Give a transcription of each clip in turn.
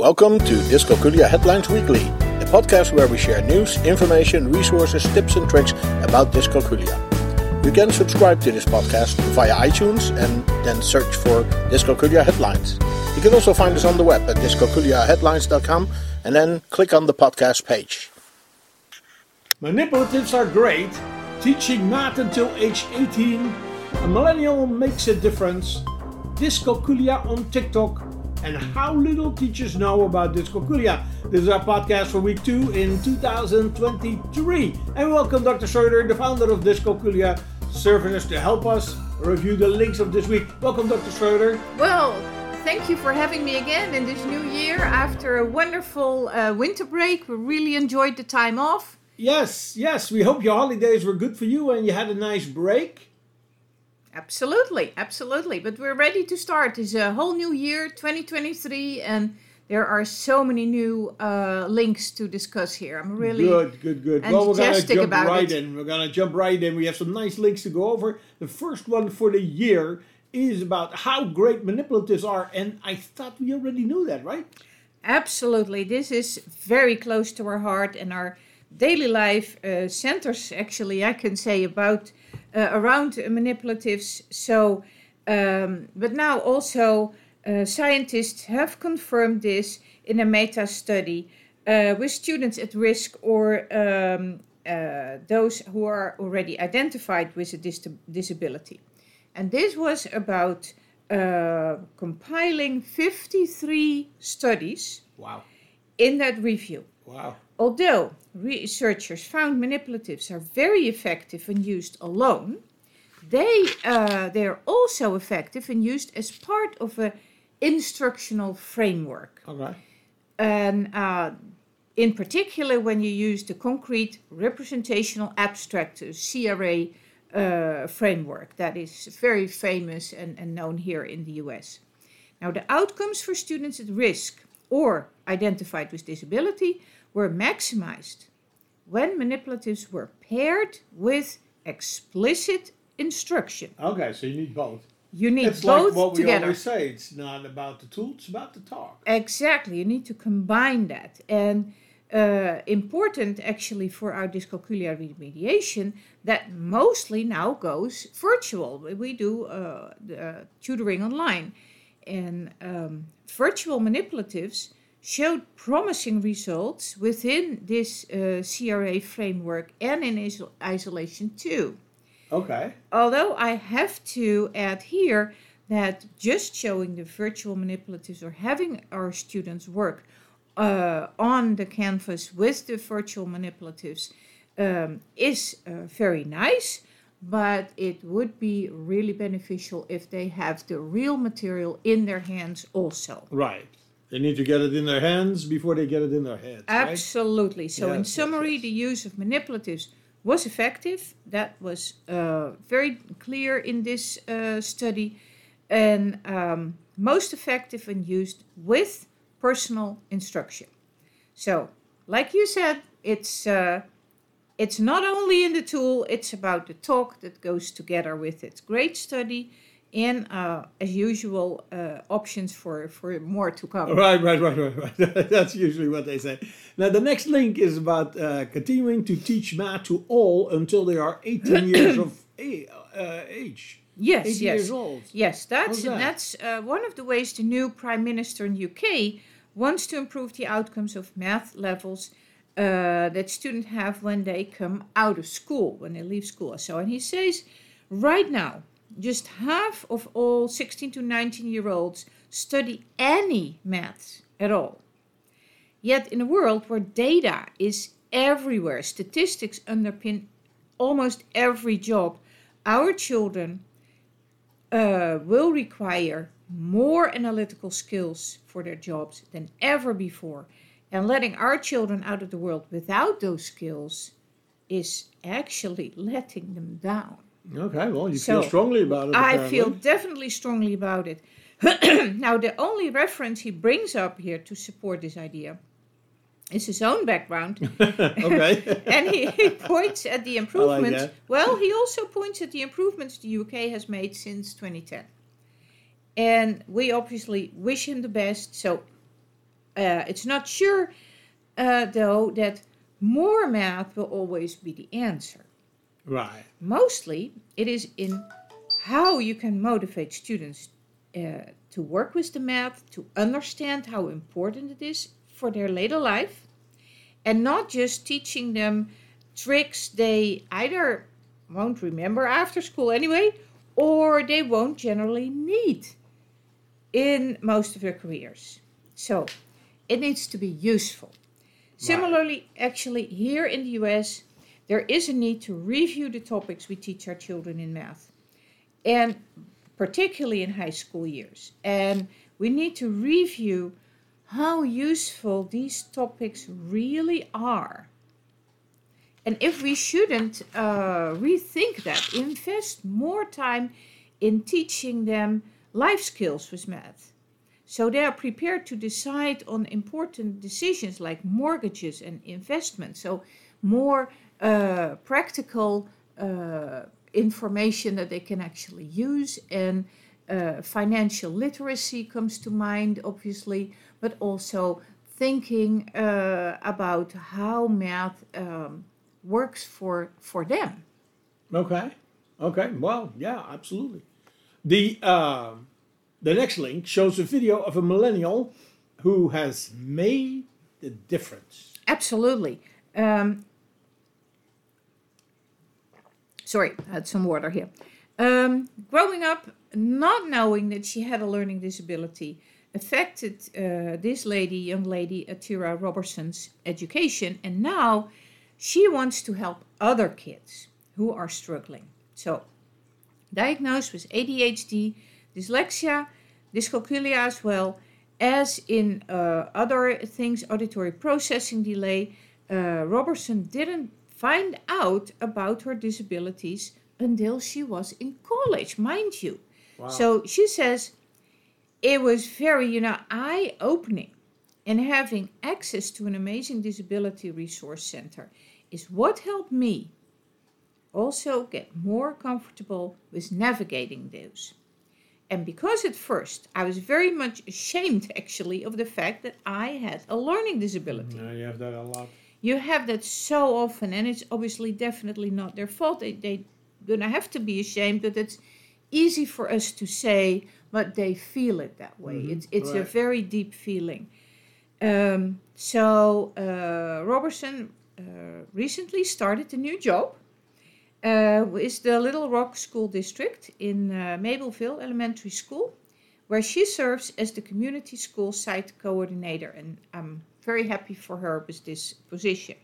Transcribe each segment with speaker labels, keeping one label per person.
Speaker 1: Welcome to Dyscalculia Headlines Weekly, a podcast where we share news, information, resources, tips, and tricks about dyscalculia. You can subscribe to this podcast via iTunes and then search for Dyscalculia Headlines. You can also find us on the web at dyscalculiaheadlines.com and then click on the podcast page.
Speaker 2: Manipulatives are great. Teaching math until age 18. A millennial makes a difference. Dyscalculia on TikTok. And how little teachers know about dyscalculia. This is our podcast for week two in 2023. And welcome Dr. Schroeder, the founder of Dyscalculia Services, to help us review the links of this week. Welcome, Dr. Schroeder.
Speaker 3: Well, thank you for having me again in this new year after a wonderful uh, winter break. We really enjoyed the time off.
Speaker 2: Yes, yes. We hope your holidays were good for you and you had a nice break.
Speaker 3: Absolutely, absolutely. But we're ready to start. It's a whole new year, 2023, and there are so many new uh, links to discuss here. I'm really
Speaker 2: good, good, good. Well, we're gonna jump right
Speaker 3: it.
Speaker 2: in. We're gonna jump right in. We have some nice links to go over. The first one for the year is about how great manipulatives are, and I thought we already knew that, right?
Speaker 3: Absolutely. This is very close to our heart and our daily life uh, centers, actually, I can say, about around manipulatives. So, um, but now also uh, scientists have confirmed this in a meta study uh, with students at risk or um, uh, those who are already identified with a dis- disability. And this was about uh, compiling 53 studies
Speaker 2: Wow,
Speaker 3: in that review.
Speaker 2: Wow.
Speaker 3: Although researchers found manipulatives are very effective when used alone, they, uh, they are also effective when used as part of an instructional framework.
Speaker 2: Okay.
Speaker 3: And uh, in particular, when you use the concrete representational abstract uh, CRA uh, framework that is very famous and, and known here in the US. Now, the outcomes for students at risk or identified with disability were maximized when manipulatives were paired with explicit instruction.
Speaker 2: Okay, so you need both.
Speaker 3: You need
Speaker 2: it's
Speaker 3: both
Speaker 2: like what we
Speaker 3: together.
Speaker 2: always say. It's not about the tool; it's about the talk.
Speaker 3: Exactly, you need to combine that. And uh, important actually for our dyscalculia remediation that mostly now goes virtual. We do uh, the, uh, tutoring online. And um, virtual manipulatives showed promising results within this uh, CRA framework and in iso- isolation too.
Speaker 2: Okay.
Speaker 3: Although I have to add here that just showing the virtual manipulatives or having our students work uh, on the canvas with the virtual manipulatives um, is uh, very nice, but it would be really beneficial if they have the real material in their hands also.
Speaker 2: Right. They need to get it in their hands before they get it in their heads. right?
Speaker 3: Absolutely. So, in
Speaker 2: Yes, yes,
Speaker 3: summary,
Speaker 2: yes.
Speaker 3: the use of manipulatives was effective. That was uh, very clear in this uh, study, and um, most effective when used with personal instruction. So, like you said, it's uh, it's not only in the tool; it's about the talk that goes together with it. Great study. And uh, as usual, uh, options for, for more to come.
Speaker 2: Right, right, right, right, right. That's usually what they say. Now, the next link is about uh, continuing to teach math to all until they are 18 years of uh, age.
Speaker 3: Yes,
Speaker 2: 18
Speaker 3: yes.
Speaker 2: years old.
Speaker 3: Yes, that's
Speaker 2: that?
Speaker 3: that's uh, one of the ways the new prime minister in UK wants to improve the outcomes of math levels uh, that students have when they come out of school, when they leave school. So, and he says, right now, just half of all 16 to 19 year olds study any maths at all. Yet, in a world where data is everywhere, statistics underpin almost every job, our children uh, will require more analytical skills for their jobs than ever before. And letting our children out of the world without those skills is actually letting them down.
Speaker 2: Okay, well, you
Speaker 3: So,
Speaker 2: feel strongly about it.
Speaker 3: I feel definitely strongly about it. now, the only reference he brings up here to support this idea is his own background.
Speaker 2: okay.
Speaker 3: and he, he points at the improvements.
Speaker 2: that.
Speaker 3: well, he also points at the improvements the UK has made since 2010. And we obviously wish him the best. So Uh, it's not sure, uh, though, that more math will always be the answer.
Speaker 2: Right.
Speaker 3: Mostly, it is in how you can motivate students uh, to work with the math, to understand how important it is for their later life, and not just teaching them tricks they either won't remember after school anyway, or they won't generally need in most of their careers. So it needs to be useful. Similarly, actually, here in the US, there is a need to review the topics we teach our children in math, and particularly in high school years. And we need to review how useful these topics really are. And if we shouldn't uh, rethink that, invest more time in teaching them life skills with math. So they are prepared to decide on important decisions like mortgages and investments. So more uh, practical uh, information that they can actually use and uh, financial literacy comes to mind, obviously, but also thinking uh, about how math um, works for for them.
Speaker 2: Okay. Okay. Well, yeah, absolutely. The uh, the next link shows a video of a millennial who has made the difference.
Speaker 3: Absolutely. Um, sorry, I had some water here. Um, growing up, not knowing that she had a learning disability, affected uh, this lady, young lady, Atira Robertson's education, and now she wants to help other kids who are struggling. So, diagnosed with ADHD, dyslexia, dyscalculia as well, as in uh, other things, auditory processing delay, uh, Robertson didn't find out about her disabilities until she was in college, mind you. Wow. So she says it was very, you know, eye opening. And having access to an amazing disability resource center is what helped me also get more comfortable with navigating those. And because at first I was very much ashamed actually of the fact that I had a learning disability.
Speaker 2: Yeah, you have that a lot.
Speaker 3: You have that so often, and it's obviously definitely not their fault. They, they gonna have to be ashamed, but it's easy for us to say, but they feel it that way. Mm-hmm. It's it's right. a very deep feeling. Um, so uh, Robertson uh, recently started a new job uh, with the Little Rock School District in uh, Mabelvale Elementary School, where she serves as the community school site coordinator, and I'm very happy for her with this position.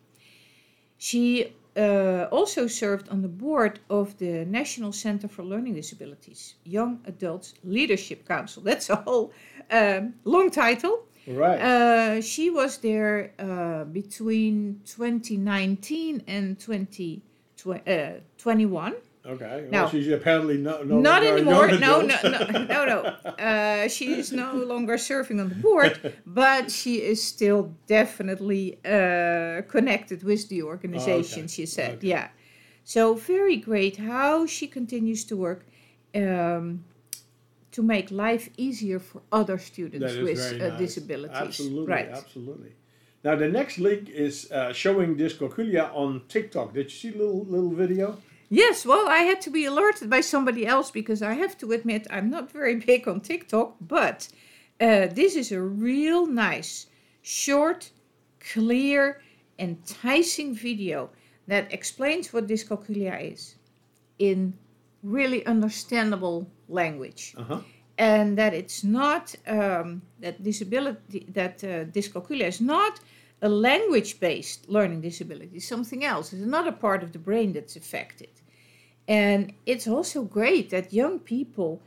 Speaker 3: She uh, also served on the board of the National Center for Learning Disabilities Young Adults Leadership Council. That's a whole um, long title.
Speaker 2: Right.
Speaker 3: Uh, she was there uh, between 2019 and 2021.
Speaker 2: Okay. Now, well, she's apparently no, no
Speaker 3: not anymore. No, no, no, no, no. Uh, she is no longer serving on the board, but she is still definitely uh, connected with the organization. Oh, okay. She said, okay. yeah. So very great how she continues to work um, to make life easier for other students with uh, nice. disabilities.
Speaker 2: Absolutely, right. absolutely. Now the next link is uh, showing dyscalculia on TikTok. Did you see little little video?
Speaker 3: Yes, well, I had to be alerted by somebody else because I have to admit I'm not very big on TikTok, but uh, this is a real nice, short, clear, enticing video that explains what dyscalculia is in really understandable language. Uh-huh. And that it's not um, that disability that uh, dyscalculia is not a language based learning disability, something else. It's another part of the brain that's affected. And it's also great that young people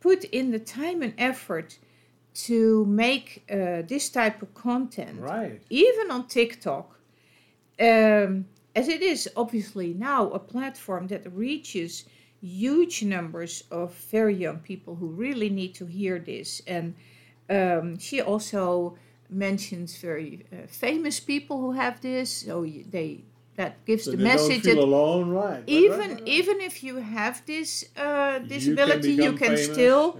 Speaker 3: put in the time and effort to make uh, this type of content,
Speaker 2: right.
Speaker 3: even on TikTok, um, as it is obviously now a platform that reaches huge numbers of very young people who really need to hear this. And um, she also mentions very uh, famous people who have this, so they that gives
Speaker 2: So
Speaker 3: the message that
Speaker 2: alone, right?
Speaker 3: even
Speaker 2: right, right.
Speaker 3: even if you have this uh,
Speaker 2: You
Speaker 3: disability, you can,
Speaker 2: famous,
Speaker 3: still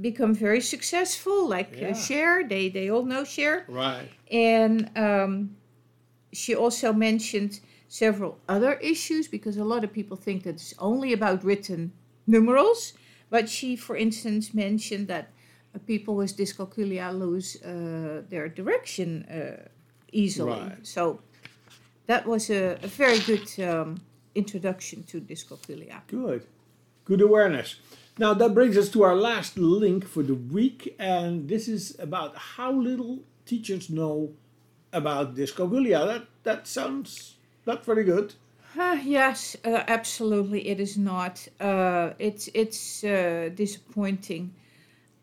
Speaker 3: become very successful. Like
Speaker 2: Yeah.
Speaker 3: uh, Cher, they they all know Cher,
Speaker 2: right.
Speaker 3: and um, she also mentioned several other issues because a lot of people think that it's only about written numerals. But she, for instance, mentioned that uh, people with dyscalculia lose uh, their direction uh, easily.
Speaker 2: Right.
Speaker 3: So that was a, a very good um, introduction to dyscalculia.
Speaker 2: Good. Good awareness. Now that brings us to our last link for the week, and this is about how little teachers know about dyscalculia. That that sounds not very good.
Speaker 3: Uh, yes, uh, absolutely. It is not. Uh, it's it's uh, disappointing,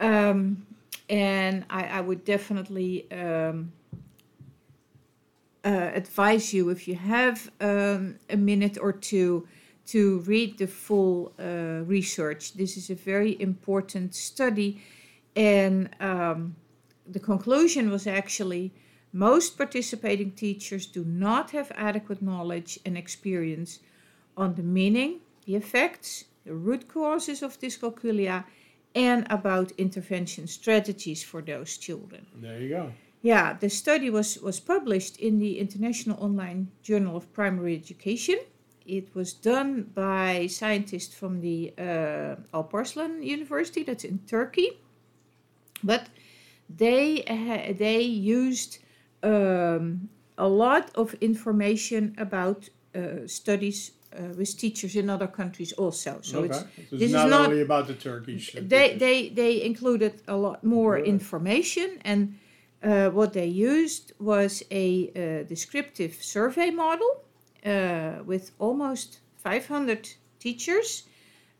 Speaker 3: um, and I, I would definitely um, uh, advise you if you have um, a minute or two to read the full uh, research. This is a very important study, and um, the conclusion was actually most participating teachers do not have adequate knowledge and experience on the meaning, the effects, the root causes of dyscalculia, and about intervention strategies for those children.
Speaker 2: There you go.
Speaker 3: Yeah, the study was, was published in the International Online Journal of Primary Education. It was done by scientists from the uh, Alparslan University, that's in Turkey. But they, uh, they used um, a lot of information about uh, studies uh, with teachers in other countries also. So
Speaker 2: okay.
Speaker 3: it's
Speaker 2: So it's
Speaker 3: this is
Speaker 2: not,
Speaker 3: not-
Speaker 2: only about the Turkish. uh,
Speaker 3: they they they included a lot more
Speaker 2: Good.
Speaker 3: information and uh, what they used was a uh, descriptive survey model uh, with almost 500 teachers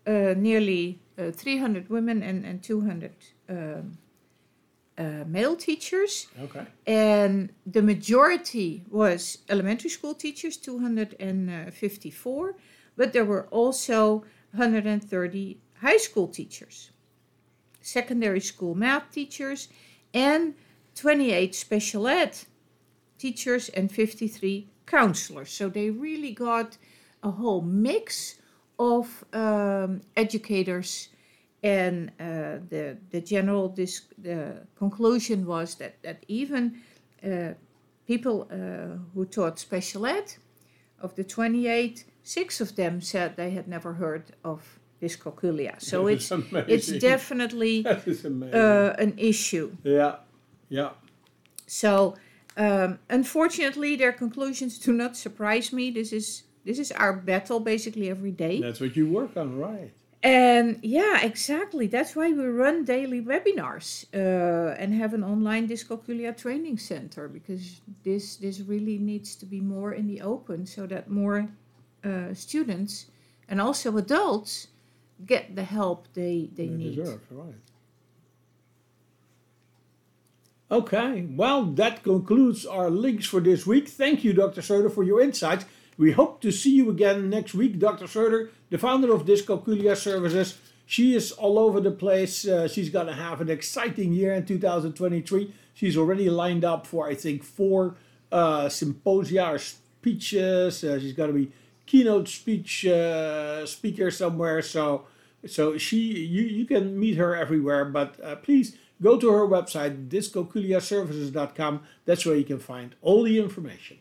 Speaker 3: uh, nearly uh, 300 women and, and 200 um, uh, male teachers.
Speaker 2: Okay.
Speaker 3: and the majority was elementary school teachers 254 but there were also 130 high school teachers secondary school math teachers and 28 special ed teachers and 53 counselors. So they really got a whole mix of um, educators and uh, the the general dis- the conclusion was that that even uh, people uh, who taught special ed of the 28 six of them said they had never heard of dyscalculia so
Speaker 2: That
Speaker 3: it's it's definitely
Speaker 2: is
Speaker 3: uh, an issue
Speaker 2: yeah. Yeah.
Speaker 3: so um, unfortunately their conclusions do not surprise me this is this is our battle basically every day
Speaker 2: That's what you work on, right?
Speaker 3: And yeah, exactly. That's why we run daily webinars uh, and have an online dyscalculia training center because this this really needs to be more in the open so that more uh, students and also adults get the help they they,
Speaker 2: They
Speaker 3: need.
Speaker 2: deserve, right. Okay, well, that concludes our links for this week. Thank you, Dr. Söder, for your insights. We hope to see you again next week. Dr. Söder, the founder of Dyscalculia Services, she is all over the place. Uh, she's going to have an exciting year in 2023. She's already lined up for, I think, four uh, symposia or speeches. Uh, she's going to be keynote speech uh, speaker somewhere. So, so she you you can meet her everywhere. But uh, please go to her website dyscalculiaservices.com. That's where you can find all the information.